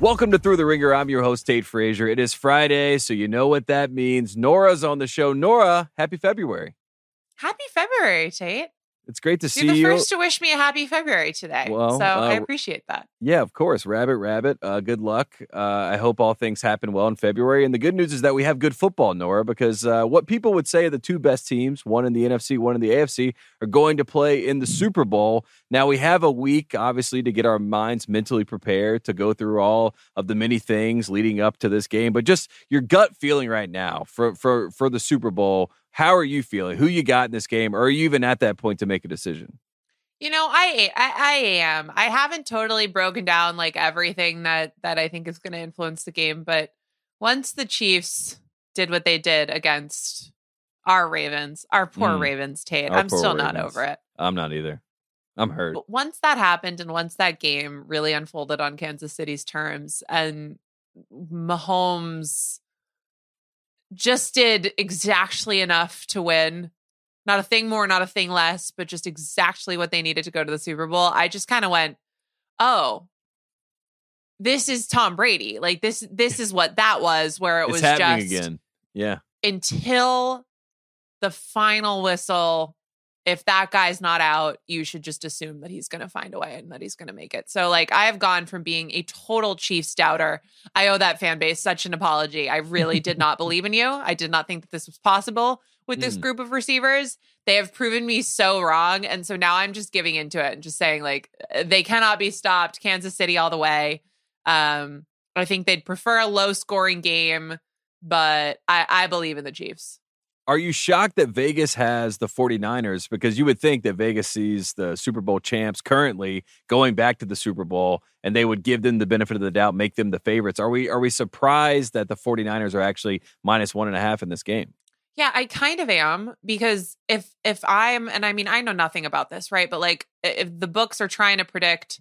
Welcome to Thru the Ringer. I'm your host, Tate Frazier. It is Friday, so you know what that means. Nora's on the show. Nora, happy February. Happy February, Tate. It's great to see You're the you. first to wish me a happy February today. Well, so I uh, appreciate that. Yeah, of course. Rabbit, rabbit. Uh, good luck. Uh, I hope all things happen well in February. And the good news is that we have good football, Nora, because uh, what people would say are the two best teams, one in the NFC, one in the AFC, are going to play in the Super Bowl. Now, we have a week, obviously, to get our minds mentally prepared to go through all of the many things leading up to this game. But just your gut feeling right now for, for, for the Super Bowl, how are you feeling? Who you got in this game? Or are you even at that point to make a decision? You know, I, I I am. I haven't totally broken down like everything that that I think is going to influence the game, but once the Chiefs did what they did against our Ravens, our poor Mm. Ravens, Tate, Our I'm still not over it. I'm not either. I'm hurt. But once that happened and once that game really unfolded on Kansas City's terms and Mahomes just did exactly enough to win. Not a thing more, not a thing less, but just exactly what they needed to go to the Super Bowl. I just kind of went, "Oh, this is Tom Brady. Like this this is what that was where it it's was just again. Yeah. until the final whistle if that guy's not out you should just assume that he's going to find a way and that he's going to make it. So like i have gone from being a total chiefs doubter. I owe that fan base such an apology. I really did not believe in you. I did not think that this was possible with this Mm. group of receivers. They have proven me so wrong and so now i'm just giving into it and just saying like they cannot be stopped kansas city all the way. Um i think they'd prefer a low scoring game but I, I believe in the Chiefs. Are you shocked that Vegas has the 49ers? Because you would think that Vegas sees the Super Bowl champs currently going back to the Super Bowl and they would give them the benefit of the doubt, make them the favorites. Are we are we surprised that the 49ers are actually minus one and a half in this game? Yeah, I kind of am because if if I'm and I mean I know nothing about this, right? But like if the books are trying to predict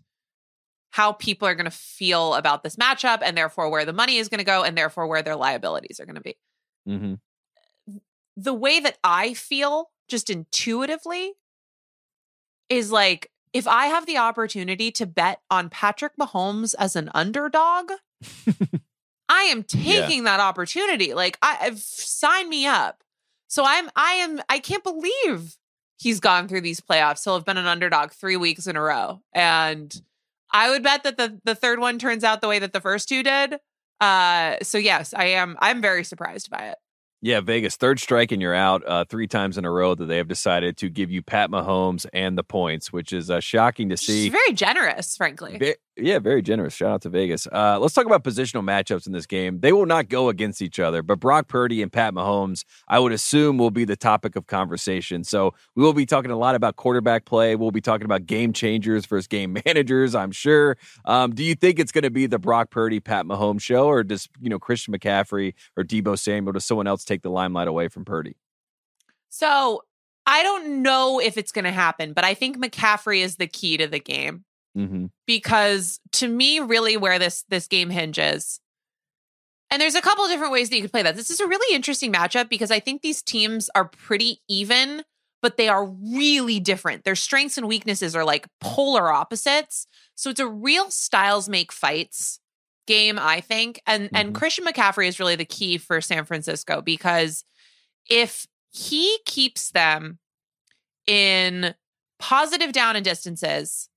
how people are going to feel about this matchup and therefore where the money is going to go and therefore where their liabilities are going to be. Mm-hmm. The way that I feel just intuitively is like if I have the opportunity to bet on Patrick Mahomes as an underdog, I am taking that opportunity. Like I I've sign me up. So I'm I am I can't believe he's gone through these playoffs. He'll have been an underdog three weeks in a row. And I would bet that the the third one turns out the way that the first two did. Uh so yes, I am I'm very surprised by it. Yeah, Vegas, third strike and you're out uh, three times in a row that they have decided to give you Pat Mahomes and the points, which is uh, shocking to see. She's very generous, frankly. Yeah, very generous. Shout out to Vegas. Uh, let's talk about positional matchups in this game. They will not go against each other, but Brock Purdy and Pat Mahomes, I would assume, will be the topic of conversation. So we will be talking a lot about quarterback play. We'll be talking about game changers versus game managers. I'm sure. Um, do you think it's going to be the Brock Purdy Pat Mahomes show, or does you know Christian McCaffrey or Deebo Samuel, does someone else take the limelight away from Purdy? So I don't know if it's gonna happen, but I think McCaffrey is the key to the game. Mm-hmm. because to me really where this this game hinges and there's a couple of different ways that you could play that this is a really interesting matchup because i think these teams are pretty even but they are really different their strengths and weaknesses are like polar opposites so it's a real styles make fights game i think and and Mhm. christian mccaffrey is really the key for san francisco because if he keeps them in positive down and distances,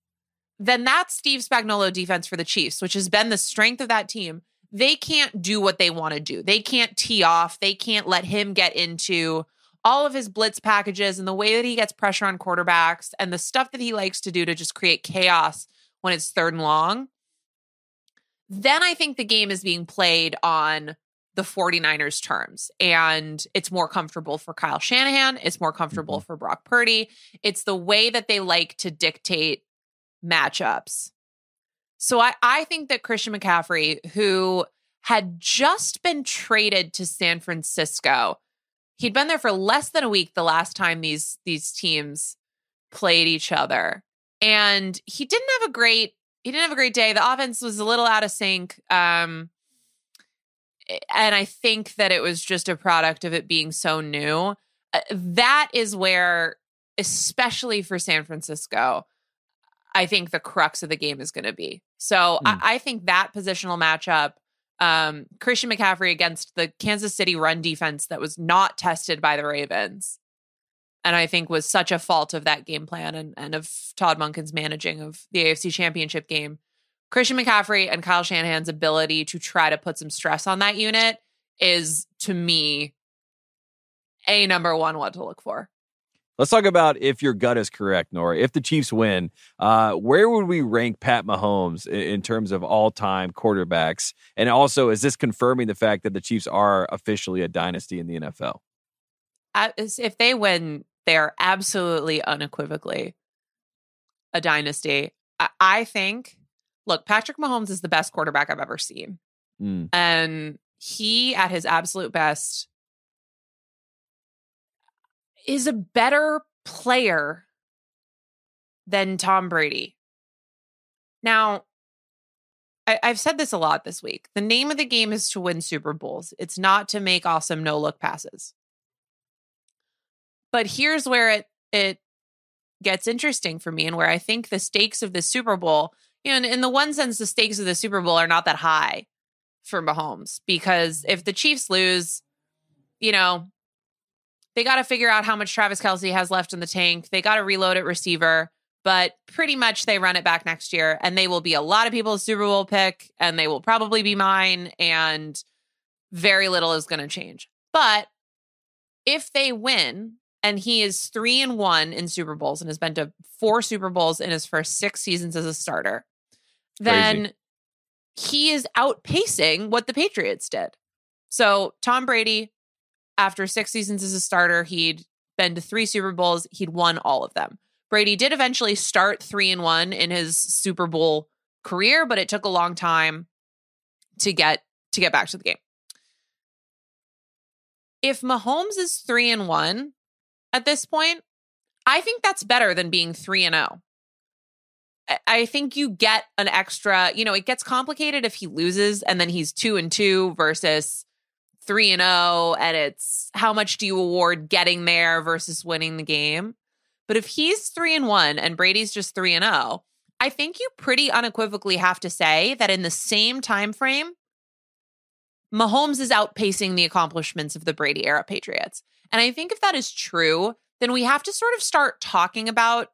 then that's Steve Spagnuolo defense for the Chiefs, which has been the strength of that team. They can't do what they want to do. They can't tee off. They can't let him get into all of his blitz packages and the way that he gets pressure on quarterbacks and the stuff that he likes to do to just create chaos when it's third and long. Then I think the game is being played on the 49ers terms and it's more comfortable for Kyle Shanahan, it's more comfortable mm-hmm. for Brock Purdy. It's the way that they like to dictate matchups. So I, I think that Christian McCaffrey, who had just been traded to San Francisco, he'd been there for less than a week the last time these these teams played each other. And he didn't have a great he didn't have a great day. The offense was a little out of sync. Um and I think that it was just a product of it being so new. Uh, that is where especially for San Francisco, I think the crux of the game is going to be. So mm. I, I, think that positional matchup, um, Christian McCaffrey against the Kansas City run defense that was not tested by the Ravens, and I think was such a fault of that game plan and, and of Todd Monken's managing of the AFC Championship game. Christian McCaffrey and Kyle Shanahan's ability to try to put some stress on that unit is, to me, a number one what to look for. Let's talk about if your gut is correct, Nora. If the Chiefs win, uh, where would we rank Pat Mahomes in, in terms of all time quarterbacks? And also, is this confirming the fact that the Chiefs are officially a dynasty in the NFL? if they win, they are absolutely unequivocally a dynasty. I, I think, look, Patrick Mahomes is the best quarterback I've ever seen. Mm. And he, at his absolute best, is a better player than Tom Brady. Now, I, have said this a lot this week. The name of the game is to win Super Bowls. It's not to make awesome no look passes. But here's where it it gets interesting for me and where I think the stakes of the Super Bowl, you know, in, in the one sense, the stakes of the Super Bowl are not that high for Mahomes because if the Chiefs lose, you know, they got to figure out how much Travis Kelce has left in the tank. They got to reload at receiver, but pretty much they run it back next year and they will be a lot of people's Super Bowl pick and they will probably be mine and very little is going to change. But if they win and he is 3 and 1 in Super Bowls and has been to four Super Bowls in his first 6 seasons as a starter, then he is outpacing what the Patriots did. So Tom Brady after six seasons as a starter, he'd been to three Super Bowls. He'd won all of them. Brady did eventually start three and one in his Super Bowl career, but it took a long time to get to get back to the game. If Mahomes is three and one at this point, I think that's better than being three and zero. Oh. I think you get an extra, you know, it gets complicated if he loses and then he's two and two versus 3 and 0 and it's how much do you award getting there versus winning the game. But if he's 3 and 1 and Brady's just 3 and 0, I think you pretty unequivocally have to say that in the same time frame Mahomes is outpacing the accomplishments of the Brady era Patriots. And I think if that is true, then we have to sort of start talking about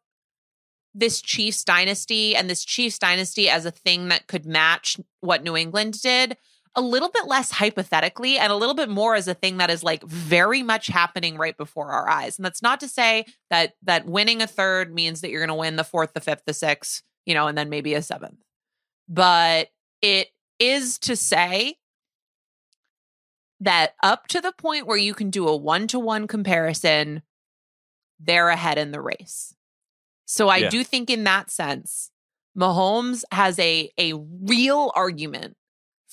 this Chiefs dynasty and this Chiefs dynasty as a thing that could match what New England did a little bit less hypothetically and a little bit more as a thing that is like very much happening right before our eyes. And that's not to say that that winning a third means that you're going to win the fourth, the fifth, the sixth, you know, and then maybe a seventh. But it is to say that up to the point where you can do a one to one comparison, they're ahead in the race. So I yeah. do think in that sense, Mahomes has a a real argument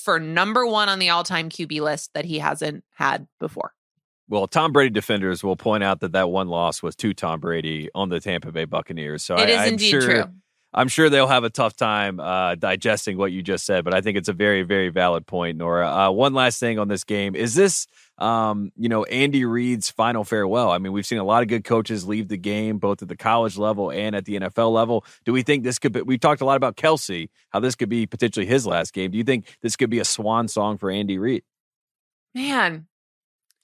for number one on the all time QB list that he hasn't had before. Well, Tom Brady defenders will point out that that one loss was to Tom Brady on the Tampa Bay Buccaneers. So it I, is I'm indeed sure, true. I'm sure they'll have a tough time uh, digesting what you just said, but I think it's a very, very valid point, Nora. Uh, one last thing on this game is this, um, you know, Andy Reid's final farewell. I mean, we've seen a lot of good coaches leave the game, both at the college level and at the NFL level. Do we think this could be? We've talked a lot about Kelce, how this could be potentially his last game. Do you think this could be a swan song for Andy Reid? Man,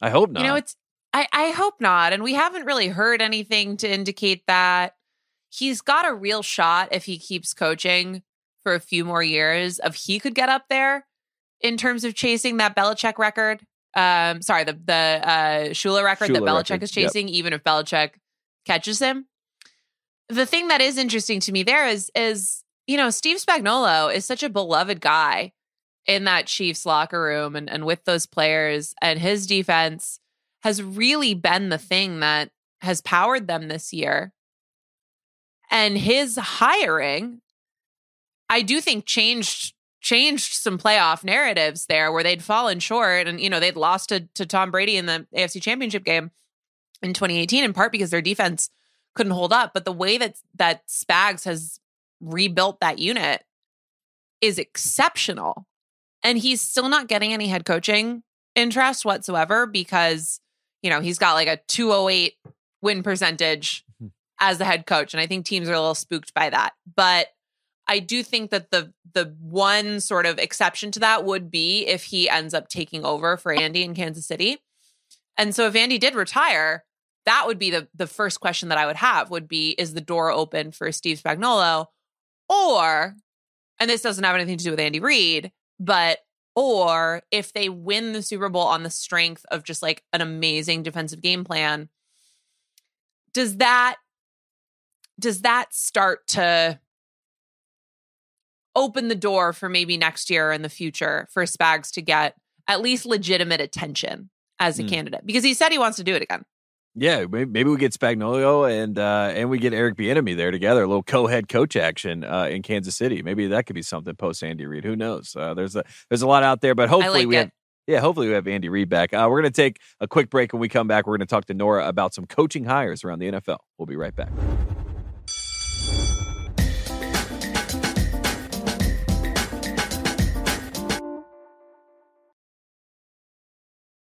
I hope not. You know, it's I, I hope not. And we haven't really heard anything to indicate that. He's got a real shot if he keeps coaching for a few more years of he could get up there in terms of chasing that Belichick record. Um, sorry, the the uh Shula record Shula that Belichick record, is yep. chasing, even if Belichick catches him. The thing that is interesting to me there is is you know Steve Spagnuolo is such a beloved guy in that Chiefs locker room and and with those players, and his defense has really been the thing that has powered them this year. And his hiring, I do think changed changed some playoff narratives there where they'd fallen short and you know they'd lost to, to Tom Brady in the AFC Championship game in 2018 in part because their defense couldn't hold up but the way that that Spags has rebuilt that unit is exceptional. And he's still not getting any head coaching interest whatsoever because you know he's got like a 208 win percentage as the head coach and I think teams are a little spooked by that but I do think that the the one sort of exception to that would be if he ends up taking over for Andy in Kansas City. And so if Andy did retire, that would be the the first question that I would have would be is the door open for Steve Spagnuolo or and this doesn't have anything to do with Andy Reid, but or if they win the Super Bowl on the strength of just like an amazing defensive game plan, does that does that start to open the door for maybe next year in the future for Spags to get at least legitimate attention as a Hmm. candidate because he said he wants to do it again. Yeah, maybe we get Spagnuolo and uh, and we get Eric Bieniemy there together, a little co-head coach action uh, in Kansas City. Maybe that could be something post Andy Reid. Who knows? Uh, there's a there's a lot out there, but hopefully like we it. have yeah, hopefully we have Andy Reid back. Uh, we're going to take a quick break. When we come back, we're going to talk to Nora about some coaching hires around the NFL. We'll be right back.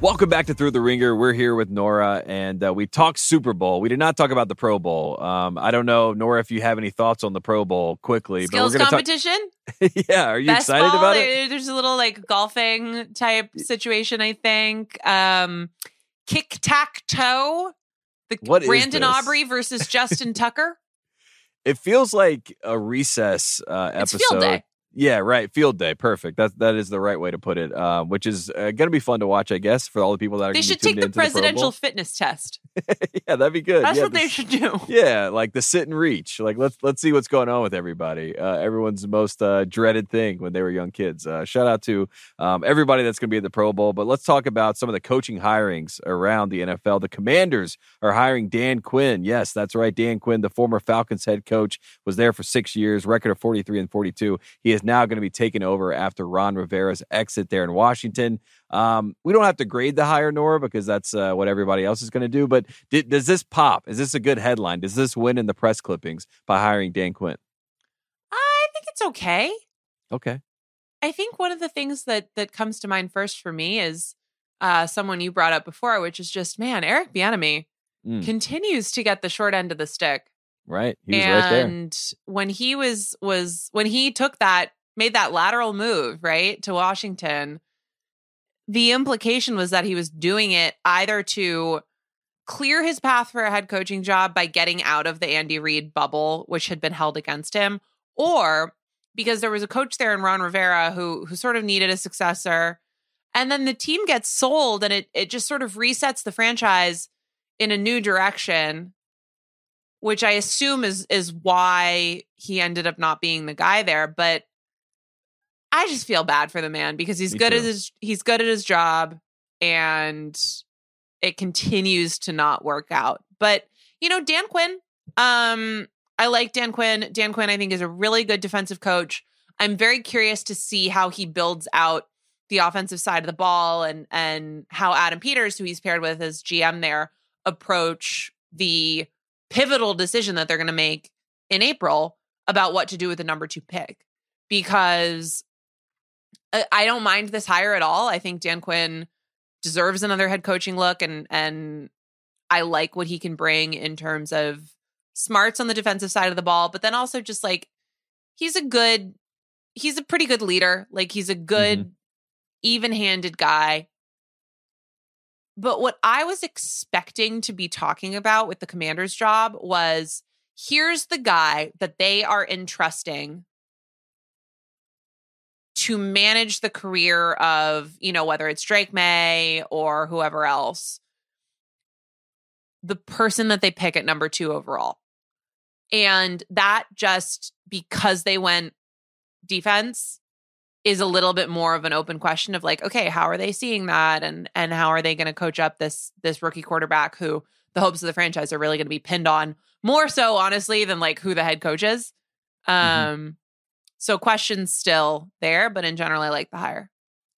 Welcome back to Thru the Ringer. We're here with Nora, and uh, we talked Super Bowl. We did not talk about the Pro Bowl. Um, I don't know, Nora, if you have any thoughts on the Pro Bowl quickly. Skills but we're competition? talk. yeah, are you Best excited ball, about it? There's a little like golfing type situation, I think. Um, kick tack toe. The what Brandon? Aubrey versus Justin Tucker. It feels like a recess uh, episode. Yeah, right. Field day. Perfect. That that is the right way to put it. Uh, which is uh, going to be fun to watch, I guess, for all the people that are. They should be take the presidential Bowl. fitness test. yeah, that'd be good. That's yeah, what they should do. Yeah, like the sit and reach. Like let's let's see what's going on with everybody. Uh, everyone's most uh, dreaded thing when they were young kids. Uh, shout out to um, everybody that's going to be at the Pro Bowl. But let's talk about some of the coaching hirings around the NFL. The Commanders are hiring Dan Quinn. Yes, that's right. Dan Quinn, the former Falcons head coach, was there for six years, record of forty three and forty two. He is now going to be taken over after Ron Rivera's exit there in Washington. Um, we don't have to grade the hire, Nora, because that's uh, what everybody else is going to do. But di- does this pop? Is this a good headline? Does this win in the press clippings by hiring Dan Quinn? I think it's okay. Okay. I think one of the things that that comes to mind first for me is uh, someone you brought up before, which is just man, Eric Bieniemy Mm. continues to get the short end of the stick. Right. He was right there. and when he was was when he took that made that lateral move right to Washington, the implication was that he was doing it either to clear his path for a head coaching job by getting out of the Andy Reid bubble, which had been held against him, or because there was a coach there in Ron Rivera who who sort of needed a successor. And then the team gets sold and it it just sort of resets the franchise in a new direction which I assume is is why he ended up not being the guy there. But I just feel bad for the man because he's Me good at his he's good at his job, and it continues to not work out. But you know, Dan Quinn, um, I like Dan Quinn. Dan Quinn, I think, is a really good defensive coach. I'm very curious to see how he builds out the offensive side of the ball and and how Adam Peters, who he's paired with as GM there, approach the pivotal decision that they're going to make in April about what to do with the number two pick. Because I don't mind this hire at all. I think Dan Quinn deserves another head coaching look and and I like what he can bring in terms of smarts on the defensive side of the ball, but then also just like he's a good he's a pretty good leader. Like he's a good mm-hmm. even-handed guy. But what I was expecting to be talking about with the commander's job was here's the guy that they are entrusting to manage the career of, you know, whether it's Drake Maye or whoever else, the person that they pick at number two overall. And that just because they went defense is a little bit more of an open question of like, okay, how are they seeing that? And and how are they going to coach up this this rookie quarterback who the hopes of the franchise are really going to be pinned on more so honestly than like who the head coach is. Mm-hmm. Um mm-hmm. So questions still there, but in general, I like the hire.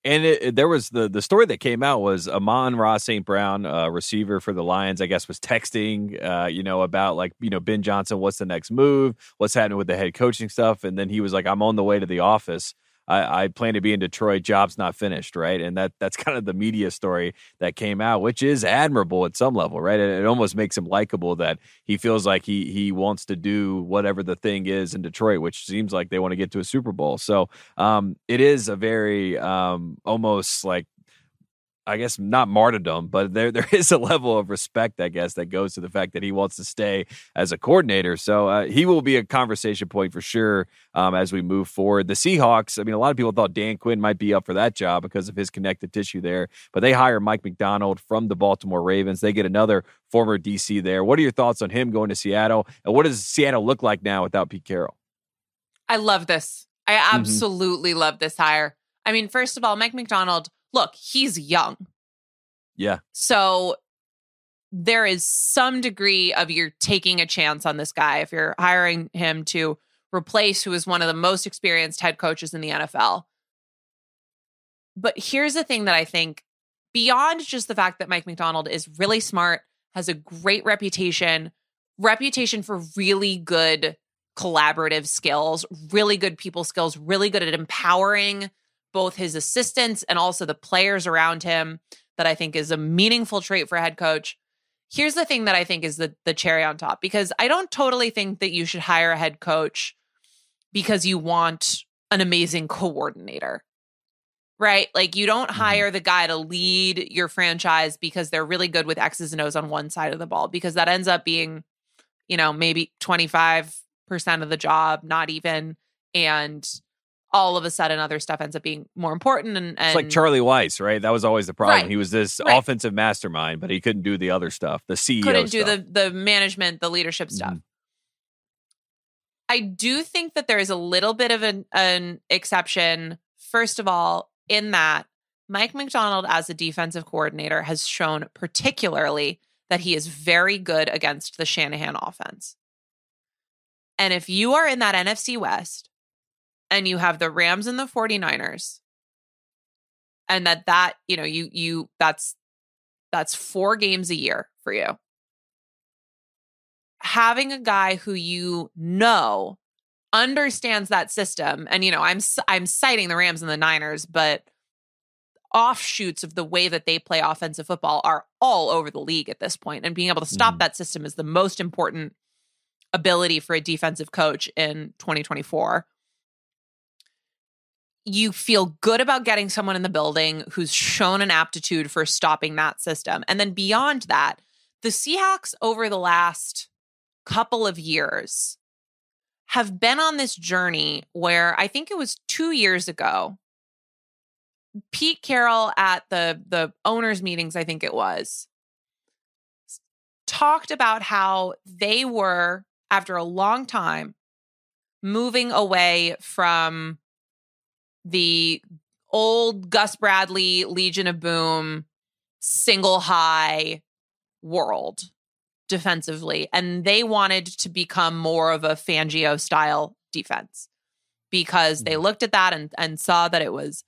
And it, there was the the story that came out was Amon-Ra St. Brown, uh, receiver for the Lions, I guess, was texting, uh, you know, about like you know Ben Johnson, what's the next move, what's happening with the head coaching stuff, and then he was like, I'm on the way to the office. I, I, plan to be in Detroit. Job's not finished, right? And that that's kind of the media story that came out, which is admirable at some level, right? It, it almost makes him likable that he feels like he he wants to do whatever the thing is in Detroit, which seems like they want to get to a Super Bowl. So um, it is a very um, almost like I guess not martyrdom, but there there is a level of respect, I guess, that goes to the fact that he wants to stay as a coordinator. So uh, he will be a conversation point for sure um, as we move forward. The Seahawks, I mean, a lot of people thought Dan Quinn might be up for that job because of his connective tissue there, but they hire Mike Macdonald from the Baltimore Ravens. They get another former DC there. What are your thoughts on him going to Seattle, and what does Seattle look like now without Pete Carroll? I love this. I mm-hmm. absolutely mm-hmm. love this hire. I mean, first of all, Mike Macdonald look, he's young. Yeah. So there is some degree of you're taking a chance on this guy if you're hiring him to replace who is one of the most experienced head coaches in the NFL. But here's the thing that I think beyond just the fact that Mike Macdonald is really smart, has a great reputation, reputation for really good collaborative skills, really good people skills, really good at empowering both his assistants and also the players around him that I think is a meaningful trait for a head coach. Here's the thing that I think is the the cherry on top because I don't totally think that you should hire a head coach because you want an amazing coordinator. Right? Like you don't mm-hmm. hire the guy to lead your franchise because they're really good with X's and O's on one side of the ball because that ends up being, you know, maybe 25% of the job, not even and all of a sudden other stuff ends up being more important and, and it's like Charlie Weis, right? That was always the problem. Right. He was this right. offensive mastermind, but he couldn't do the other stuff, the CEO couldn't stuff. do the the management, the leadership stuff. Mm. I do think that there is a little bit of an, an exception. First of all, in that Mike Macdonald as a defensive coordinator, has shown particularly that he is very good against the Shanahan offense. And if you are in that NFC West and you have the Rams and the 49ers and that that, you know, you you that's that's 4 games a year for you. Having a guy who you know understands that system and you know, I'm I'm citing the Rams and the Niners, but offshoots of the way that they play offensive football are all over the league at this point and being able to stop mm. that system is the most important ability for a defensive coach in 2024 you feel good about getting someone in the building who's shown an aptitude for stopping that system. And then beyond that, the Seahawks over the last couple of years have been on this journey where I think it was 2 years ago Pete Carroll at the the owners meetings I think it was talked about how they were after a long time moving away from the old Gus Bradley Legion of Boom single high world defensively, and they wanted to become more of a Fangio style defense because they mm. looked at that and, and saw that it was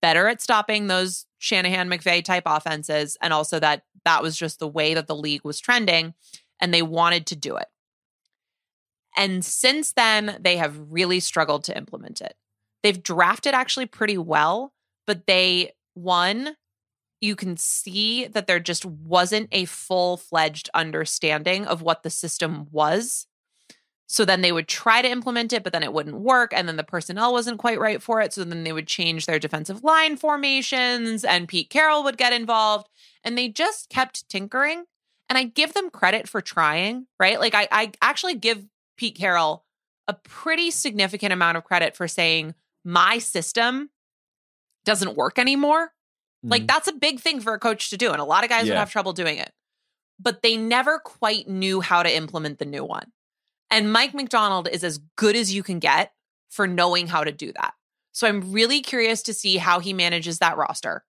better at stopping those Shanahan McVay type offenses, and also that that was just the way that the league was trending, and they wanted to do it. And since then, they have really struggled to implement it. They've drafted actually pretty well, but they, one, you can see that there just wasn't a full fledged understanding of what the system was. So then they would try to implement it, but then it wouldn't work. And then the personnel wasn't quite right for it. So then they would change their defensive line formations and Pete Carroll would get involved. And they just kept tinkering. And I give them credit for trying, right? Like I, I actually give Pete Carroll a pretty significant amount of credit for saying, my system doesn't work anymore. Mm-hmm. Like that's a big thing for a coach to do. And a lot of guys yeah. would have trouble doing it. But they never quite knew how to implement the new one. And Mike Macdonald is as good as you can get for knowing how to do that. So I'm really curious to see how he manages that roster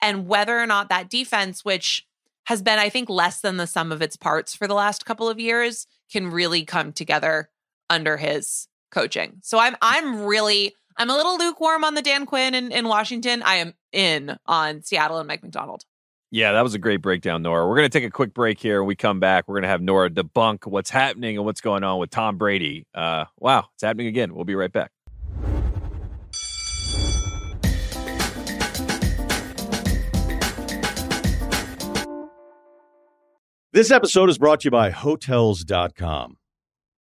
and whether or not that defense, which has been, I think, less than the sum of its parts for the last couple of years, can really come together under his coaching. So I'm I'm really I'm a little lukewarm on the Dan Quinn in, in Washington. I am in on Seattle and Mike Macdonald. Yeah, that was a great breakdown, Nora. We're going to take a quick break here. When we come back, we're going to have Nora debunk what's happening and what's going on with Tom Brady. Uh, wow, it's happening again. We'll be right back. This episode is brought to you by Hotels.com.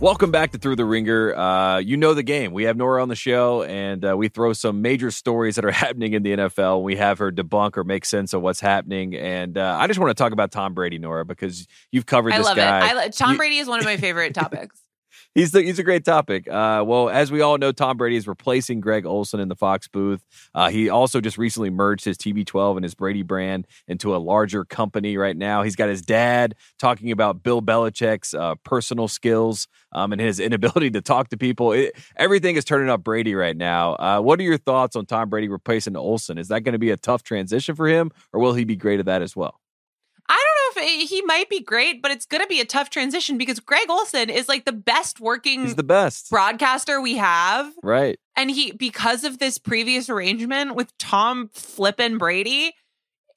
Welcome back to Thru the Ringer. Uh, you know the game. We have Nora on the show, and uh, we throw some major stories that are happening in the NFL. We have her debunk or make sense of what's happening. And uh, I just want to talk about Tom Brady, Nora, because you've covered I this love guy. It. I, Tom you, Brady is one of my favorite topics he's the, he's a great topic. Uh, well, as we all know, Tom Brady is replacing Greg Olsen in the Fox booth. Uh, he also just recently merged his TB12 and his Brady brand into a larger company. Right now, he's got his dad talking about Bill Belichick's uh, personal skills um, and his inability to talk to people. It, everything is turning up Brady right now. Uh, what are your thoughts on Tom Brady replacing Olsen? Is that going to be a tough transition for him, or will he be great at that as well? He might be great, but it's going to be a tough transition because Greg Olsen is like the best working He's the best broadcaster we have. Right. And he because of this previous arrangement with Tom Flippin Brady,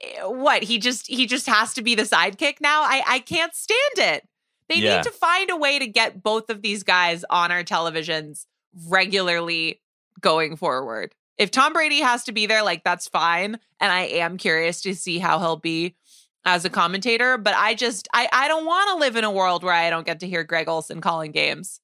eh, what? He just he just has to be the sidekick now. I I can't stand it. They yeah. need to find a way to get both of these guys on our televisions regularly going forward. If Tom Brady has to be there, like that's fine. And I am curious to see how he'll be as a commentator, but I just I I don't want to live in a world where I don't get to hear Greg Olsen calling games.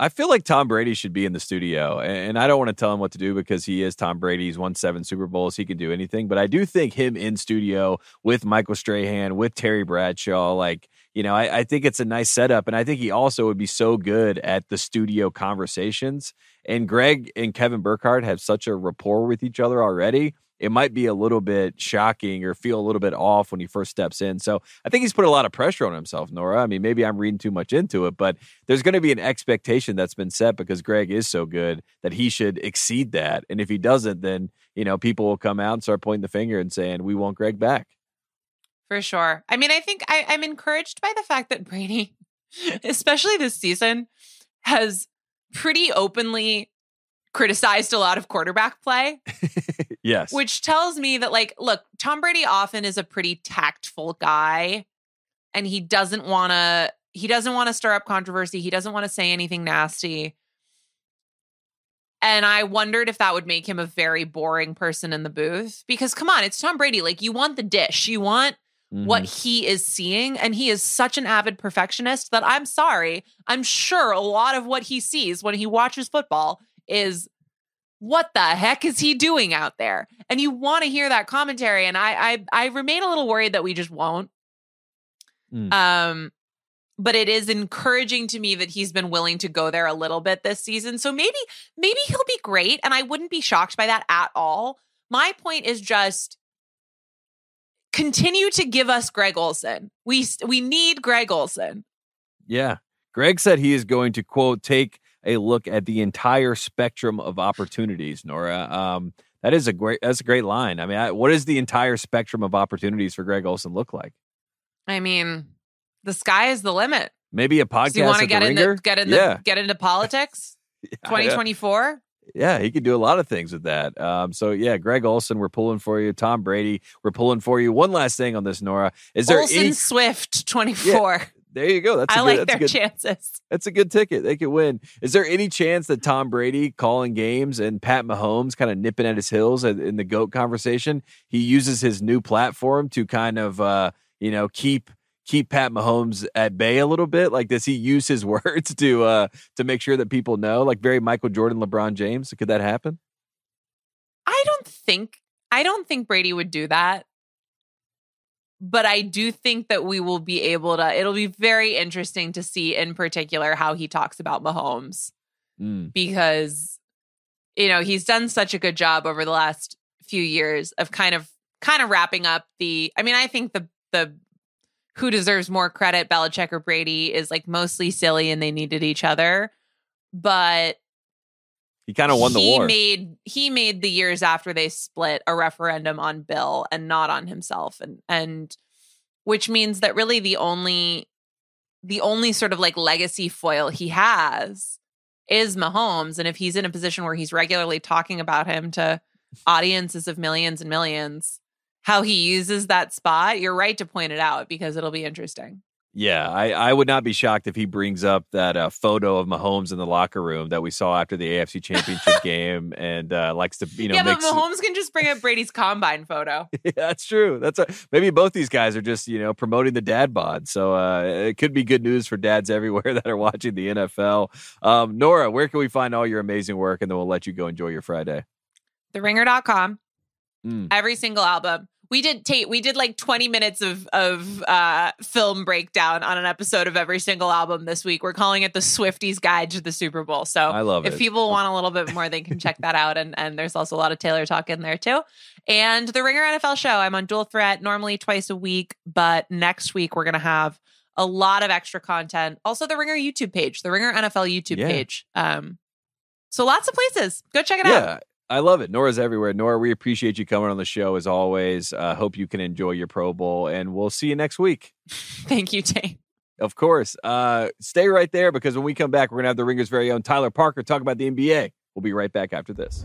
I feel like Tom Brady should be in the studio, and I don't want to tell him what to do because he is Tom Brady. He's won seven Super Bowls. He can do anything, but I do think him in studio with Michael Strahan, with Terry Bradshaw, like you know, I, I think it's a nice setup, and I think he also would be so good at the studio conversations. And Greg and Kevin Burkhardt have such a rapport with each other already it might be a little bit shocking or feel a little bit off when he first steps in. So I think he's put a lot of pressure on himself, Nora. I mean, maybe I'm reading too much into it, but there's going to be an expectation that's been set because Greg is so good that he should exceed that. And if he doesn't, then, you know, people will come out and start pointing the finger and saying, we want Greg back. For sure. I mean, I think I, I'm encouraged by the fact that Brady, especially this season, has pretty openly criticized a lot of quarterback play, yes. which tells me that, like, look, Tom Brady often is a pretty tactful guy and he doesn't want to. He doesn't want to stir up controversy. He doesn't want to say anything nasty. And I wondered if that would make him a very boring person in the booth. Because come on, it's Tom Brady. Like, you want the dish. You want what Mhm. he is seeing. And he is such an avid perfectionist that I'm sorry. I'm sure a lot of what he sees when he watches football is what the heck is he doing out there? And you want to hear that commentary. And I I I remain a little worried that we just won't. Mm. Um but it is encouraging to me that he's been willing to go there a little bit this season. So maybe maybe he'll be great and I wouldn't be shocked by that at all. My point is just continue to give us Greg Olsen. We we need Greg Olsen. Yeah. Greg said he is going to quote take a look at the entire spectrum of opportunities, Nora. Um, that is a great that's a great line. I mean, I, what does the entire spectrum of opportunities for Greg Olsen look like? I mean, the sky is the limit. Maybe a podcast. So you want to get into get into yeah. get into politics? 2024? Yeah, he could do a lot of things with that. Um, so yeah, Greg Olsen, we're pulling for you. Tom Brady, we're pulling for you. One last thing on this, Nora. Is there Olsen any? Swift 24. There you go. That's a I good, like that's their a good, chances. That's a good ticket. They could win. Is there any chance that Tom Brady calling games and Pat Mahomes kind of nipping at his heels in in the GOAT conversation? He uses his new platform to kind of, uh, you know, keep keep Pat Mahomes at bay a little bit. Like, does he use his words to uh, to make sure that people know? Like, very Michael Jordan, LeBron James. Could that happen? I don't think I don't think Brady would do that. But I do think that we will be able to it'll be very interesting to see in particular how he talks about Mahomes Mm. because you know, he's done such a good job over the last few years of kind of kind of wrapping up the I mean, I think the the who deserves more credit, Belichick or Brady, is like mostly silly and they needed each other. But He kind of won the he war. made he made the years after they split a referendum on Bill and not on himself, and and which means that really the only the only sort of like legacy foil he has is Mahomes, and if he's in a position where he's regularly talking about him to audiences of millions and millions, how he uses that spot, you're right to point it out because it'll be interesting. Yeah, I, I would not be shocked if he brings up that uh, photo of Mahomes in the locker room that we saw after the AFC Championship game, and uh, likes to you know. yeah, but Mahomes can just bring up Brady's combine photo. Yeah, that's true. That's a, maybe both these guys are just you know promoting the dad bod. So uh, it could be good news for dads everywhere that are watching the NFL. Um, Nora, where can we find all your amazing work, and then we'll let you go enjoy your Friday. TheRinger.com. Mm. every single album. We did Tate. We did like 20 minutes of of uh, film breakdown on an episode of every single album this week. We're calling it the Swifties Guide to the Super Bowl. So I love if it. people want a little bit more, they can check that out. And and there's also a lot of Taylor talk in there too. And the Ringer NFL show. I'm on Dual Threat normally twice a week, but next week we're gonna have a lot of extra content. Also, the Ringer YouTube page, the Ringer NFL YouTube Yeah. page. Um, so lots of places. Go check it out. I love it. Nora's everywhere. Nora, we appreciate you coming on the show as always. Uh, hope you can enjoy your Pro Bowl, and we'll see you next week. Thank you, Tate. Of course. Uh, stay right there because when we come back, we're going to have the Ringer's very own Tyler Parker talk about the NBA. We'll be right back after this.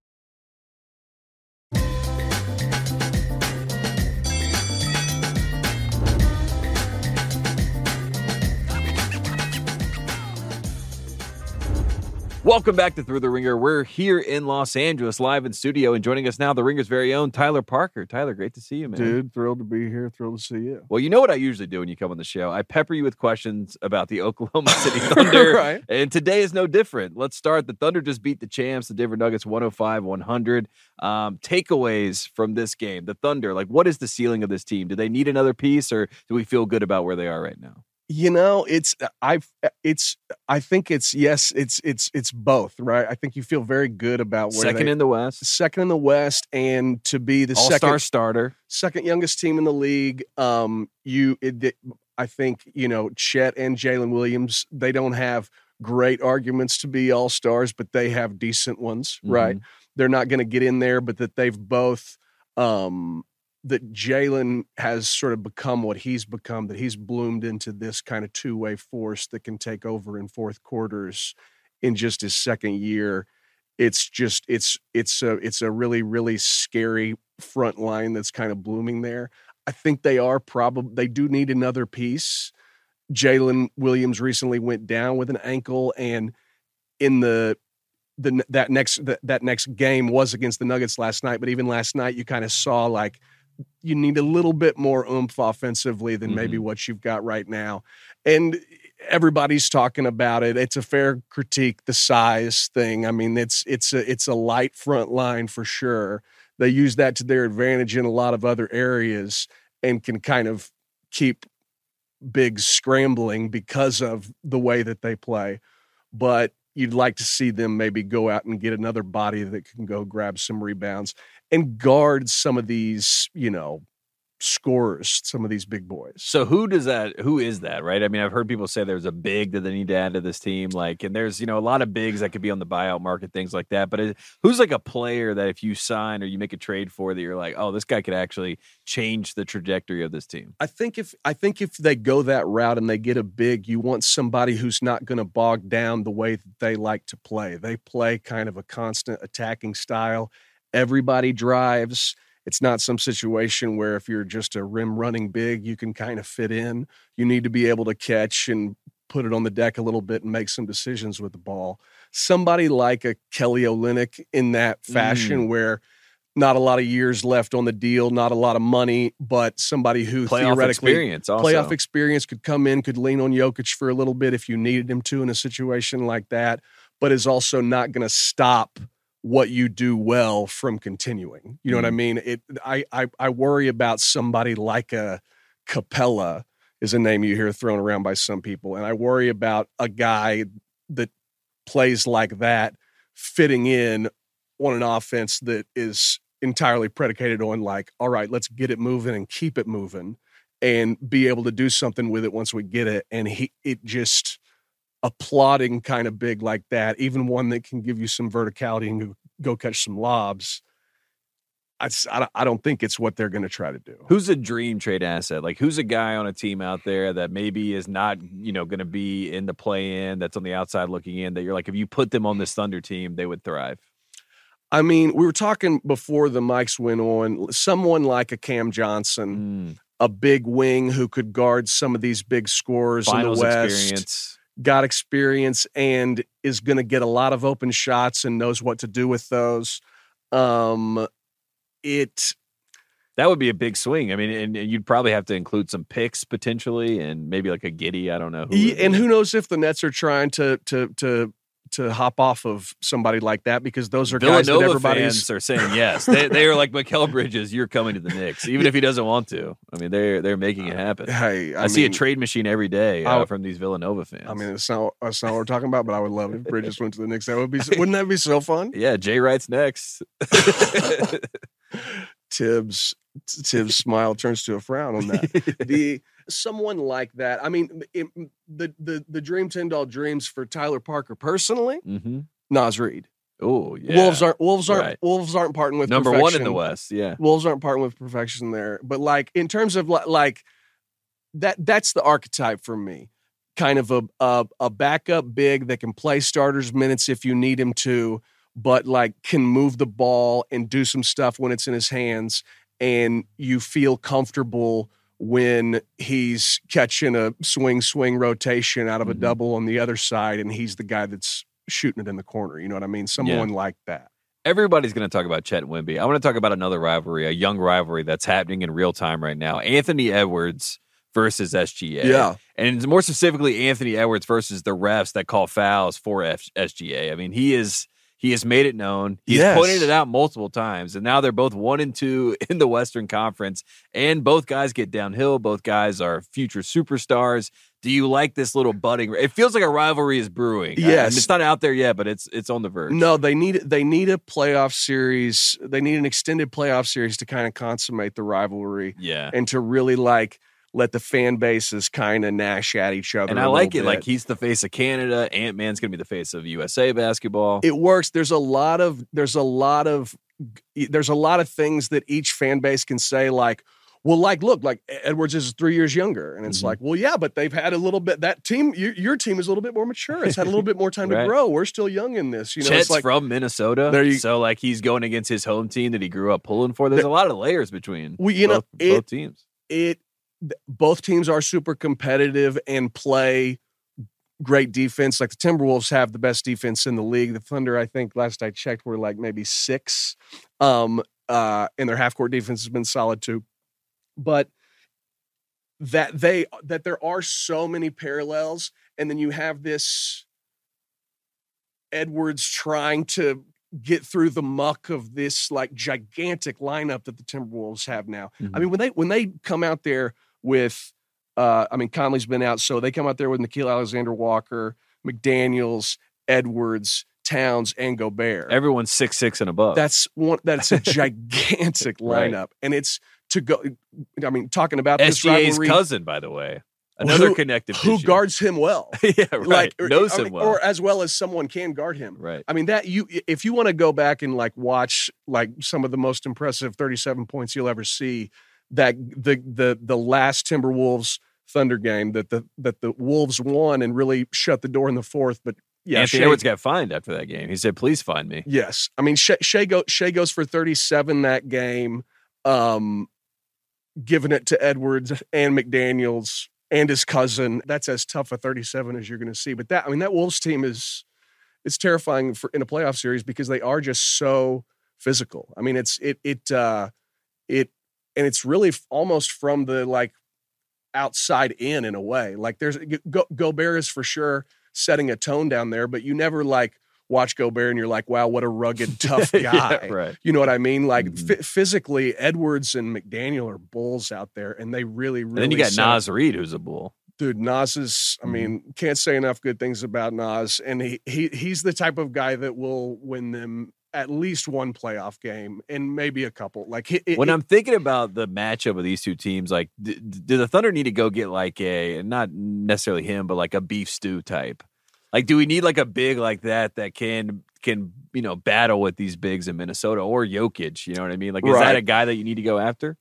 Welcome back to Thru the Ringer. We're here in Los Angeles, live in studio, and joining us now, the Ringer's very own Tyler Parker. Tyler, great to see you, man. Dude, thrilled to be here. Thrilled to see you. Well, you know what I usually do when you come on the show? I pepper you with questions about the Oklahoma City Thunder. right. And today is no different. Let's start. The Thunder just beat the champs, the Denver Nuggets 105 100. Um, takeaways from this game. The Thunder, like, what is the ceiling of this team? Do they need another piece or do we feel good about where they are right now? You know, it's I it's I think it's yes, it's it's it's both, right? I think you feel very good about where Second they, in the West, second in the West, and to be the All second Star starter. second youngest team in the league. Um, you, it, I think you know Chet and Jalen Williams. They don't have great arguments to be all stars, but they have decent ones, right? Mhm. They're not going to get in there, but that they've both. Um, that Jalen has sort of become what he's become. That he's bloomed into this kind of two way force that can take over in fourth quarters in just his second year it's just it's it's a it's a really really scary front line that's kind of blooming there. I think they are probably they do need another piece. Jalen Williams recently went down with an ankle, and in the the that next that, that next game was against the Nuggets last night. But even last night, you kind of saw like you need a little bit more oomph offensively than maybe mm-hmm. what you've got right now. And everybody's talking about it. It's a fair critique, the size thing. I mean, it's it's a it's a light front line for sure. They use that to their advantage in a lot of other areas and can kind of keep big scrambling because of the way that they play. But you'd like to see them maybe go out and get another body that can go grab some rebounds and guard some of these, you know, scorers, some of these big boys. So who does that? Who is that? Right? I mean, I've heard people say there's a big that they need to add to this team. Like, and there's you know a lot of bigs that could be on the buyout market, things like that. But it, who's like a player that if you sign or you make a trade for, that you're like, oh, this guy could actually change the trajectory of this team. I think if I think if they go that route and they get a big, you want somebody who's not going to bog down the way that they like to play. They play kind of a constant attacking style. Everybody drives. It's not some situation where if you're just a rim running big, you can kind of fit in. You need to be able to catch and put it on the deck a little bit and make some decisions with the ball. Somebody like a Kelly Olynyk in that mm. fashion where not a lot of years left on the deal, not a lot of money, but somebody who Playoff theoretically experience, also. playoff experience could come in, could lean on Jokic for a little bit if you needed him to in a situation like that, but is also not going to stop what you do well from continuing. You know what I mm-hmm. mean? It I, I I worry about somebody like a Capela is a name you hear thrown around by some people, and I worry about a guy that plays like that fitting in on an offense that is entirely predicated on like, all right, let's get it moving and keep it moving and be able to do something with it once we get it. And he it just applauding kind of big like that, even one that can give you some verticality and go, catch some lobs. I, s- I don't- I don't think it's what they're going to try to do. Who's a dream trade asset? Like who's a guy on a team out there that maybe is not, you know, going to be in the play in, that's on the outside looking in, that you're like, if you put them on this Thunder team, they would thrive. I mean, we were talking before the mics went on. Someone like a Cam Johnson, Mm, a big wing who could guard some of these big scorers finals in the West. experience. Got experience and is going to get a lot of open shots and knows what to do with those. Um, it That would be a big swing. I mean, and, and you'd probably have to include some picks potentially, and maybe like a Giddey. I don't know. Who and who knows if the Nets are trying to to to to hop off of somebody like that because those are guys that Villanova everybody's fans are saying yes. They, they are like Mikal Bridges. You're coming to the Knicks, even if he doesn't want to. I mean, they're they're making it happen. Hey, I, I, see a trade machine every day uh, would- from these Villanova fans. I mean, it's not that's not what we're talking about, but I would love if Bridges went to the Knicks. That would be wouldn't that be so fun? yeah, Jay Wright's next. Thibs Thibs' smile turns to a frown on that. the someone like that. I mean, it, the the the dream Tyndall dreams for Tyler Parker personally. mm-hmm. Naz Reid. Oh, yeah. Wolves aren't Wolves aren't Right. Wolves aren't parting with number one in the. West. Yeah. Wolves aren't parting with perfection there. But like in terms of li- like that that's the archetype for me. Kind of a a, a backup big that can play starters minutes if you need him to, but like can move the ball and do some stuff when it's in his hands and you feel comfortable when he's catching a swing swing rotation out of a Mhm. double on the other side and he's the guy that's shooting it in the corner. You know what I mean? Someone like that. Everybody's going to talk about Chet Wemby. I want to talk about another rivalry, a young rivalry that's happening in real time right now. Anthony Edwards versus SGA. Yeah. And more specifically, Anthony Edwards versus the refs that call fouls for F- SGA. I mean, he is he has made it known. He's Yes. pointed it out multiple times, and now they're both one and two in the Western Conference. And both guys get downhill. Both guys are future superstars. Do you like this little budding? It feels like a rivalry is brewing. Yes. and it's not out there yet, but it's it's on the verge. No, they need they need a playoff series. They need an extended playoff series to kind of consummate the rivalry yeah. and to really like let the fan bases kind of gnash at each other. And I like it. little Like he's the face of Canada. Ant Man's gonna be the face of USA basketball. it works. There's a lot of there's a lot of there's a lot of things that each fan base can say like. Well, like, look, like Edwards is three years younger, and it's Mhm. like, well, yeah, but they've had a little bit. That team, your, your team is a little bit more mature. It's had a little bit more time Right. to grow. We're still young in this, you know. Chet's it's like from Minnesota, There you- so like he's going against his home team that he grew up pulling for. There's a lot of layers between Well, you know, both, it- both teams. it both teams are super competitive and play great defense. Like the Timberwolves have the best defense in the league. The Thunder, I think last I checked, were like maybe six. Um, uh, and their half court defense has been solid too. But that they that there are so many parallels, and then you have this Edwards trying to get through the muck of this like gigantic lineup that the Timberwolves have now. I Mhm. mean, when they when they come out there with, uh, I mean, Conley's been out, so they come out there with Nickeil Alexander Walker, McDaniel's, Edwards, Towns, and Gobert. Everyone's six six and above. that's one. That's a gigantic Right. lineup, and it's to go. I mean, talking about this SGA's rivalry, cousin, by the way. Another Who- connective who tissue. guards him well, yeah, right. like or- knows I him well. or as well as someone can guard him. right. I mean that you if you want to go back and like watch like some of the most impressive 37 points you'll ever see that the the the last Timberwolves Thunder game that the that the Wolves won and really shut the door in the fourth but yeah Anthony Shai- Edwards got fined after that game. He said, "Please find me." yes I mean Shai, Shai, go, Shai goes for 37 that game um giving it to Edwards and McDaniels and his cousin that's as tough a 37 as you're going to see but that I mean that Wolves team is it's terrifying for in a playoff series because they are just so physical. I mean, it's it it uh it and it's really almost from the like outside in in a way. Like there's Go, Gobert is for sure setting a tone down there, but you never like watch Gobert and you're like, wow, what a rugged tough guy. yeah, right. You know what I mean? Like Mhm. phy- physically, Edwards and McDaniel are bulls out there, and they really, really. And then you got Naz Reid, who's a bull. dude naz is i Mhm. mean can't say enough good things about naz and he, he he's the type of guy that will win them at least one playoff game and maybe a couple like he, when he- I'm thinking about the matchup of these two teams, like, d- d- do the Thunder need to go get like a not necessarily him, but like a beef stew type? Like, do we need like a big like that that can can you know battle with these bigs in Minnesota or Jokic? You know what I mean? Like, is that a guy that you need to go after?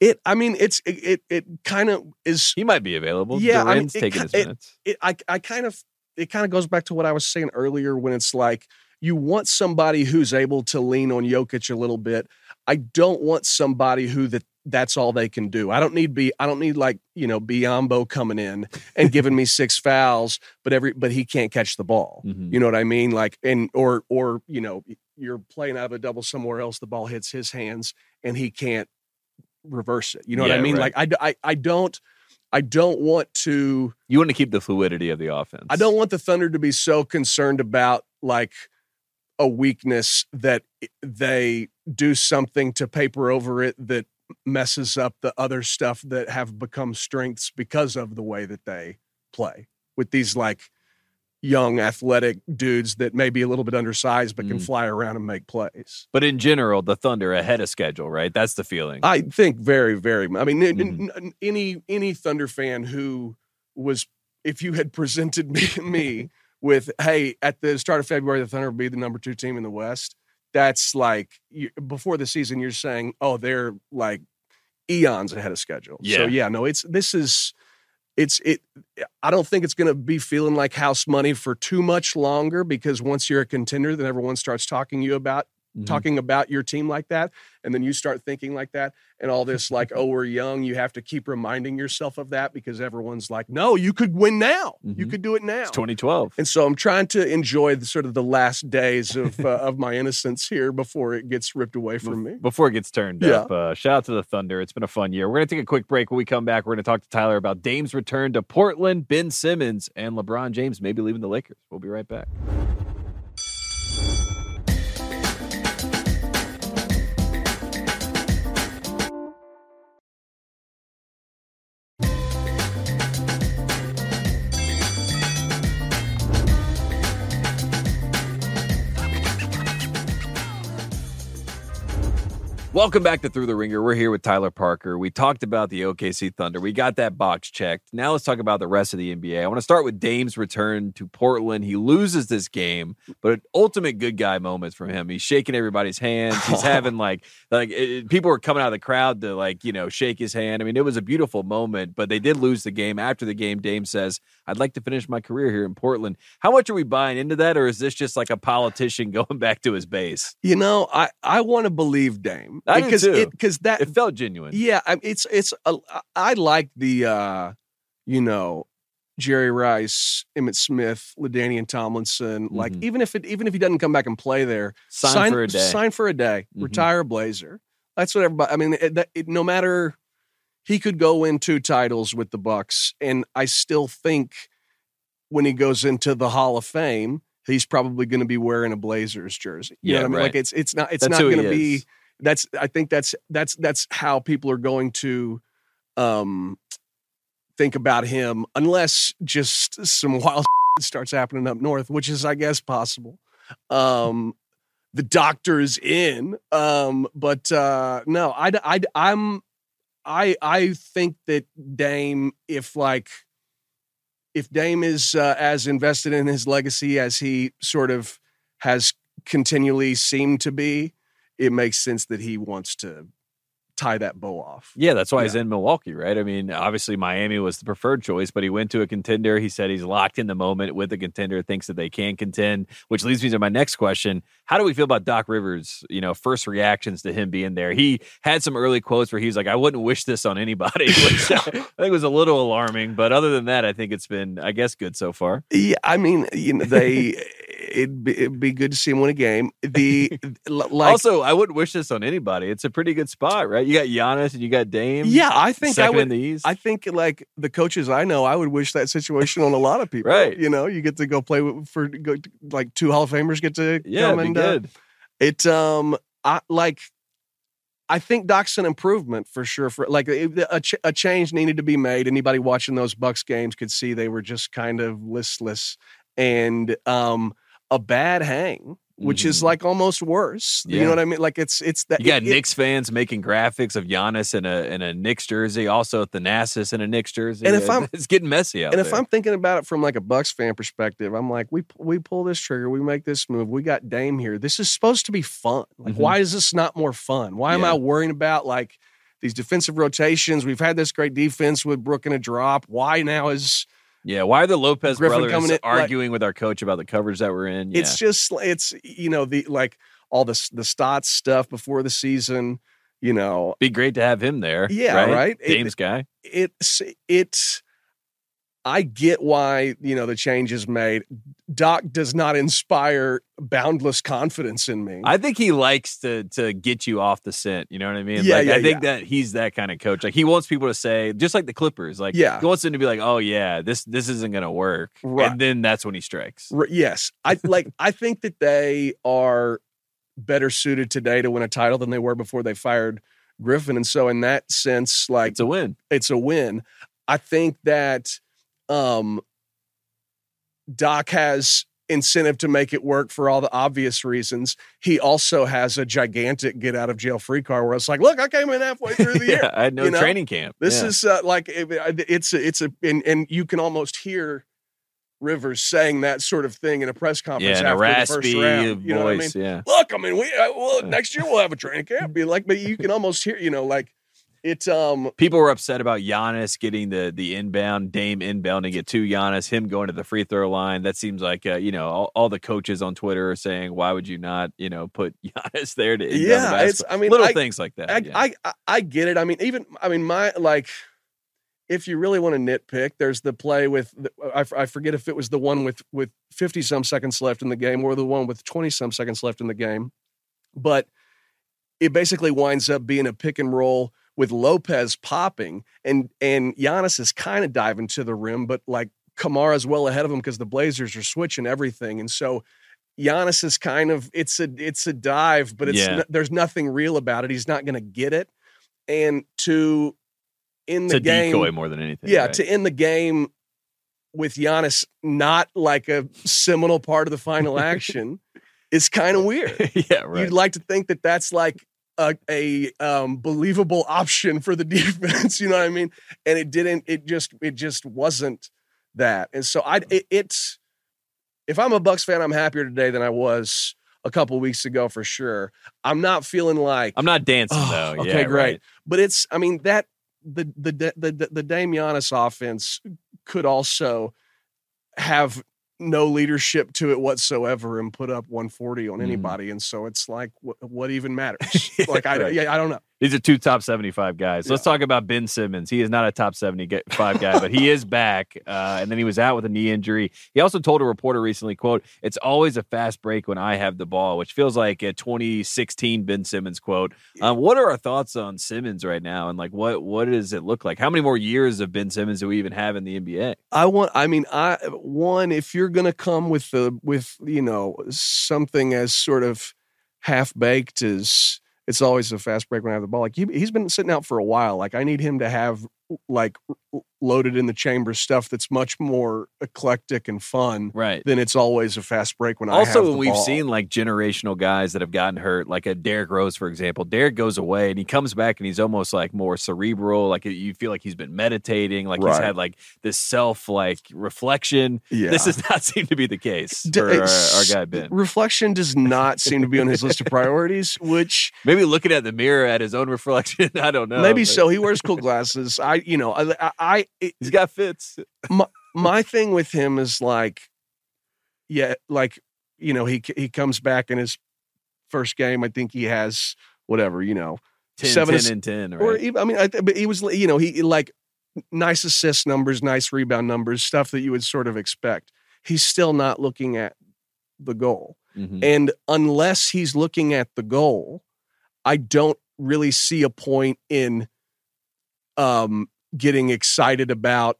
it i mean it's it it, it kind of is He might be available. Yeah, I mean, it taking ki- his it- minutes. it, I, I kind of it kind of goes back to what I was saying earlier when it's like you want somebody who's able to lean on Jokic a little bit. I don't want somebody who that that's all they can do. I don't need be I don't need like, you know, Biyombo coming in and giving me six fouls, but every but he can't catch the ball. Mhm. You know what I mean? Like and or or, you know, you're playing out of a double somewhere else, the ball hits his hands and he can't reverse it. You know what I Yeah, mean? right. Like I don't I don't want to You want to keep the fluidity of the offense. I don't want the Thunder to be so concerned about like a weakness that they do something to paper over it that messes up the other stuff that have become strengths because of the way that they play with these like young athletic dudes that may be a little bit undersized but can Mm. fly around and make plays. But in general, the Thunder ahead of schedule, right? That's the feeling. I think very, very. I mean, n- any any Thunder fan who was, if you had presented me, me with, hey, at the start of February, the Thunder will be the number two team in the West. That's like you, before the season, you're saying, oh, they're like eons ahead of schedule. Yeah. So yeah, no, it's this is. It's it. I don't think it's going to be feeling like house money for too much longer because once you're a contender, then everyone starts talking you about Mhm. talking about your team like that and then you start thinking like that and all this like oh we're young you have to keep reminding yourself of that because everyone's like no you could win now you Mhm. could do it now It's 2012. and so i'm trying to enjoy the sort of the last days of uh, of my innocence here before it gets ripped away from me Before it gets turned Yeah. up, uh, shout out to the Thunder. It's been a fun year. We're going to take a quick break. When we come back, we're going to talk to Tyler about Dame's return to Portland, Ben Simmons, and LeBron James maybe leaving the Lakers. We'll be right back. Welcome back to Thru the Ringer. We're here with Tyler Parker. We talked about the OKC Thunder. We got that box checked. Now let's talk about the rest of the NBA. I want to start with Dame's return to Portland. He loses this game, but ultimate good guy moments from him. He's shaking everybody's hands. He's having like like it, people were coming out of the crowd to like you know shake his hand. I mean, it was a beautiful moment. But they did lose the game. After the game, Dame says, "I'd like to finish my career here in Portland." How much are we buying into that, or is this just like a politician going back to his base? You know, I I want to believe Dame I because it because that It felt genuine. yeah, I, it's it's a, I like the uh you know Jerry Rice, Emmitt Smith, LaDainian Tomlinson. Like Mhm. even if it even if he doesn't come back and play there, Sign, for a day. Sign for a day. Mhm. Retire Blazer. That's what everybody. I mean, it, it, no matter he could go win two titles with the Bucks, and I still think when he goes into the Hall of Fame, he's probably going to be wearing a Blazers jersey. You Yeah, know what I mean? right. Like it's it's not it's That's not going to be. That's I think that's that's that's how people are going to um think about him unless just some wild starts happening up north, which is I guess possible. Um the doctor is in. Um, but uh no, I I I'm I I think that Dame, if like if Dame is uh, as invested in his legacy as he sort of has continually seemed to be, it makes sense that he wants to tie that bow off. Yeah, that's why he's in Milwaukee, right? I mean, obviously Miami was the preferred choice, but he went to a contender. He said he's locked in the moment with a contender, thinks that they can contend, which leads me to my next question. How do we feel about Doc Rivers? You know, first reactions to him being there. He had some early quotes where he was like, I wouldn't wish this on anybody, which I think was a little alarming. But other than that, I think it's been, I guess, good so far. Yeah, I mean, you know, they it'd be, it'd be good to see him win a game. The like, also, I wouldn't wish this on anybody. It's a pretty good spot, right? You got Giannis and you got Dame. yeah, I think I would. in the East. I think like the coaches I know, I would wish that situation on a lot of people. Right. You know, you get to go play with, for go, like two Hall of Famers get to yeah, come it'd be and uh. It um I like I think Doc's an improvement for sure. For like a, ch- a change needed to be made. Anybody watching those Bucks games could see they were just kind of listless and um a bad hang, which is Mhm. like almost worse. You know what I mean? Like it's it's that You got it- it- Knicks fans making graphics of Giannis in a in a Knicks jersey, also Thanasis in a Knicks jersey. And if I'm- it's getting messy out and if. I'm thinking about it from like a Bucks fan perspective, I'm like, we we pull this trigger, we make this move, we got Dame here. This is supposed to be fun. Like, Mhm. why is this not more fun? Why am I worrying about like these defensive rotations? We've had this great defense with Brook and a drop. Why now is yeah, why are the Lopez Griffin brothers coming in, like- arguing with our coach about the coverage that we're in? Yeah. it's just it's you know the like all the the Stotts stuff before the season. You know, be great to have him there. Yeah, right. right? It- guy. it's it's I get why, you know, the change is made. Doc does not inspire boundless confidence in me. I think he likes to to get you off the scent. You know what I mean? Yeah, like, yeah, I think that he's that kind of coach. Like he wants people to say, just like the Clippers. Like Yeah. he wants them to be like, oh yeah, this this isn't gonna work. Right. And then that's when he strikes. R- yes. I like I think that they are better suited today to win a title than they were before they fired Griffin. And so in that sense, like It's a win. it's a win. I think that um Doc has incentive to make it work for all the obvious reasons. He also has a gigantic get out of jail free card where it's like, look, I came in halfway through the year. I had no you know? training camp. This Yeah. is uh, like it- it's a, it's a and, and you can almost hear Rivers saying that sort of thing in a press conference yeah, after the first raspy round. You know what I mean? voice. Yeah. Look, I mean, we uh, well next year we'll have a training camp. Be like, but you can almost hear, you know, like it. Um, People were upset about Giannis getting the the inbound, Dame inbounding it to Giannis, him going to the free throw line. That seems like uh, you know all, all the coaches on Twitter are saying, why would you not you know put Giannis there to inbound the yeah, it's. I mean, little I, things like that. I, yeah. I, I I get it. I mean, even I mean, my like, if you really want to nitpick, there's the play with the, I, I forget if it was the one with with 50 some seconds left in the game or the one with 20 some seconds left in the game, but it basically winds up being a pick and roll with Lopez popping and and Giannis is kind of diving to the rim, but like Camara's well ahead of him because the Blazers are switching everything, and so. Giannis is kind of it's a it's a dive, but it's Yeah. no- there's nothing real about it. He's not going to get it, and to in the game, decoy more than anything. yeah, right? to end the game with Giannis not like a seminal part of the final action is kind of weird. yeah, right. You'd like to think that that's like a, a um, believable option for the defense. You know what I mean? And it didn't. It just it just wasn't that. And so I it, it's if I'm a Bucks fan, I'm happier today than I was a couple weeks ago for sure. I'm not feeling like I'm not dancing Oh, though. okay, Yeah, great. right. but it's I mean that the the the the, the Dame Giannis offense could also have no leadership to it whatsoever and put up 140 on Mhm. anybody and so it's like what, what even matters like I Right. yeah, I don't know These are two top 75 guys. Let's talk about Ben Simmons. He is not a top 75 guy, but he is back. Uh, and then he was out with a knee injury. He also told a reporter recently, quote, it's always a fast break when I have the ball, which feels like a 2016 Ben Simmons quote. Um, what are our thoughts on Simmons right now? And like, what, what does it look like? How many more years of Ben Simmons do we even have in the NBA? I want. I mean, I one. If you're going to come with the with you know something as sort of half baked as it's always a fast break when I have the ball. Like he, he's been sitting out for a while. Like I need him to have like loaded in the chamber stuff that's much more eclectic and fun Right. than it's always a fast break when I Also, when we've ball. seen like generational guys that have gotten hurt, like a Derrick Rose, for example. Derrick goes away and he comes back and he's almost like more cerebral. Like you feel like he's been meditating, like he's had like this self like reflection. yeah. This does not seem to be the case D- for our, our guy Ben. Reflection does not seem to be on his list of priorities, which Maybe looking at the mirror at his own reflection. I don't know. maybe but so. He wears cool glasses. I, you know, I, I, it, He's got fits. my thing with him is like, yeah, like you know, he he comes back in his first game. I think he has whatever, you know, 10, Seven 10 ass- and 10, right? or even, I mean, I, but he was, you know, he like nice assist numbers, nice rebound numbers, stuff that you would sort of expect. He's still not looking at the goal, Mhm. and unless he's looking at the goal, I don't really see a point in um getting excited about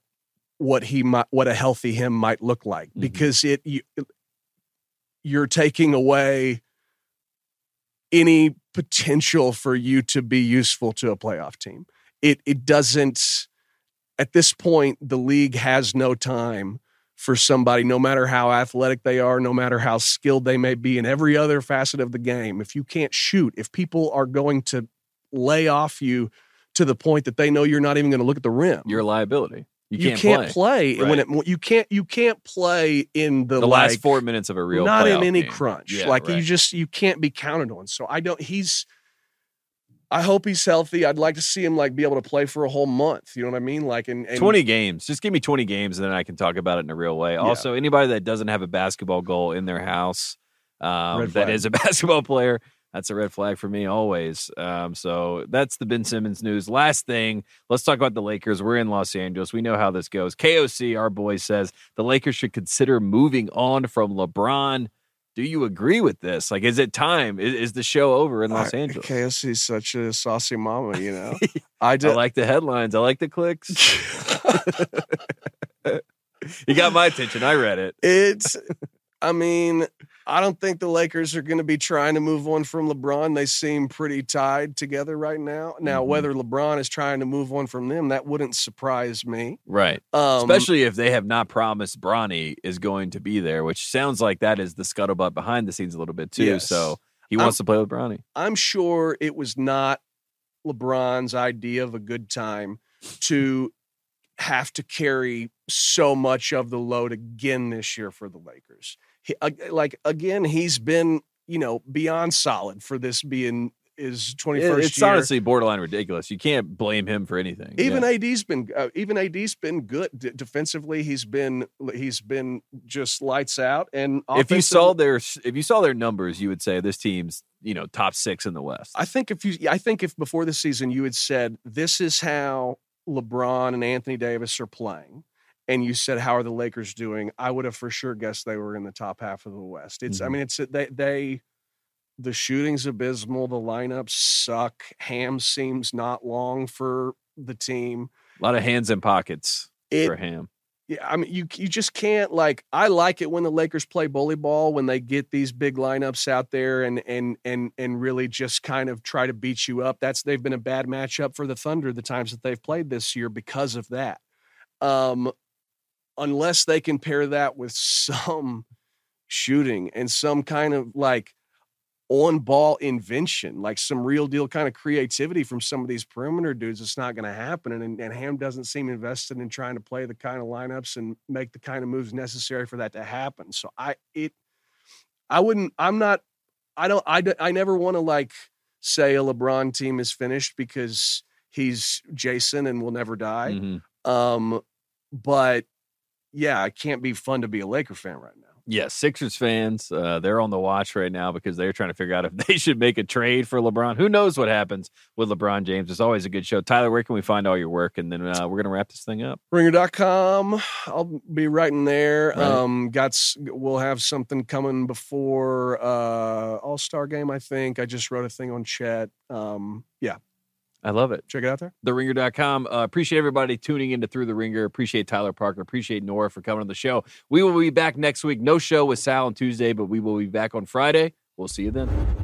what he might what a healthy him might look like Mhm. because it you, you're taking away any potential for you to be useful to a playoff team it it doesn't at this point the league has no time for somebody no matter how athletic they are no matter how skilled they may be in every other facet of the game if you can't shoot if people are going to lay off you to the point that they know you're not even going to look at the rim You're a liability. You you can't, can't, play. play, when it you can't you can't play in the, the like, last four minutes of a real not in any game. crunch Yeah, like you just you can't be counted on so i don't he's i hope he's healthy i'd like to see him like be able to play for a whole month you know what i mean like in, and 20 games. Just give me 20 games and then I can talk about it in a real way. Also, anybody that doesn't have a basketball goal in their house um, that is a basketball player, that's a red flag for me always. Um, so that's the Ben Simmons news. Last thing, let's talk about the Lakers. We're in Los Angeles. We know how this goes. KOC, our boy, says the Lakers should consider moving on from LeBron. Do you agree with this? Like, is it time? Is, is the show over in Los I- Angeles? KOC is such a saucy mama, you know. I I like the headlines. I like the clicks. you got my attention. I read it. it's. I mean, I don't think the Lakers are going to be trying to move on from LeBron. They seem pretty tied together right now. Now, Mhm. whether LeBron is trying to move on from them, that wouldn't surprise me. Right. Um, Especially if they have not promised Bronny is going to be there, which sounds like that is the scuttlebutt behind the scenes a little bit too. Yes. So he wants to play with Bronny. I'm sure it was not LeBron's idea of a good time to have to carry so much of the load again this year for the Lakers. He, like again, he's been you know beyond solid for this being his 21st It- it's year. honestly borderline ridiculous. You can't blame him for anything. even Yeah. AD's been uh, even AD's been good D- defensively. He's been he's been just lights out. And if you saw their if you saw their numbers, you would say this team's you know top six in the West. I think if you, I think if before the season you had said this is how LeBron and Anthony Davis are playing, and you said how are the Lakers doing, I would have for sure guessed they were in the top half of the West. It's, I Mhm. mean, it's they they, the shooting's abysmal, the lineups suck. Ham seems not long for the team. a lot of hands in pockets It, for him. yeah, I mean, you you just can't like. I like it when the Lakers play bully ball when they get these big lineups out there and and and and really just kind of try to beat you up. That's they've been a bad matchup for the Thunder the times that they've played this year because of that. Um, unless they can pair that with some shooting and some kind of like on ball invention, like some real deal kind of creativity from some of these perimeter dudes. It's not going to happen. And, and Ham doesn't seem invested in trying to play the kind of lineups and make the kind of moves necessary for that to happen. So I, it, I wouldn't, I'm not, I don't, I, I never want to like say a LeBron team is finished because he's Jason and will never die. Mhm. Um, but yeah, it can't be fun to be a Laker fan right now. Yeah, Sixers fans, uh, they're on the watch right now because they're trying to figure out if they should make a trade for LeBron. Who knows what happens with LeBron James? It's always a good show. Tyler, where can we find all your work? And then uh, we're going to wrap this thing up. Ringer.com. I'll be writing there. Right. Um, got We'll have something coming before uh All Star game. I think I just wrote a thing on chat. Um, yeah, I love it. check it out there. TheRinger.com. Uh, appreciate everybody tuning into Thru the Ringer. Appreciate Tyler Parker. Appreciate Nora for coming on the show. We will be back next week. No show with Sal on Tuesday, but we will be back on Friday. We'll see you then.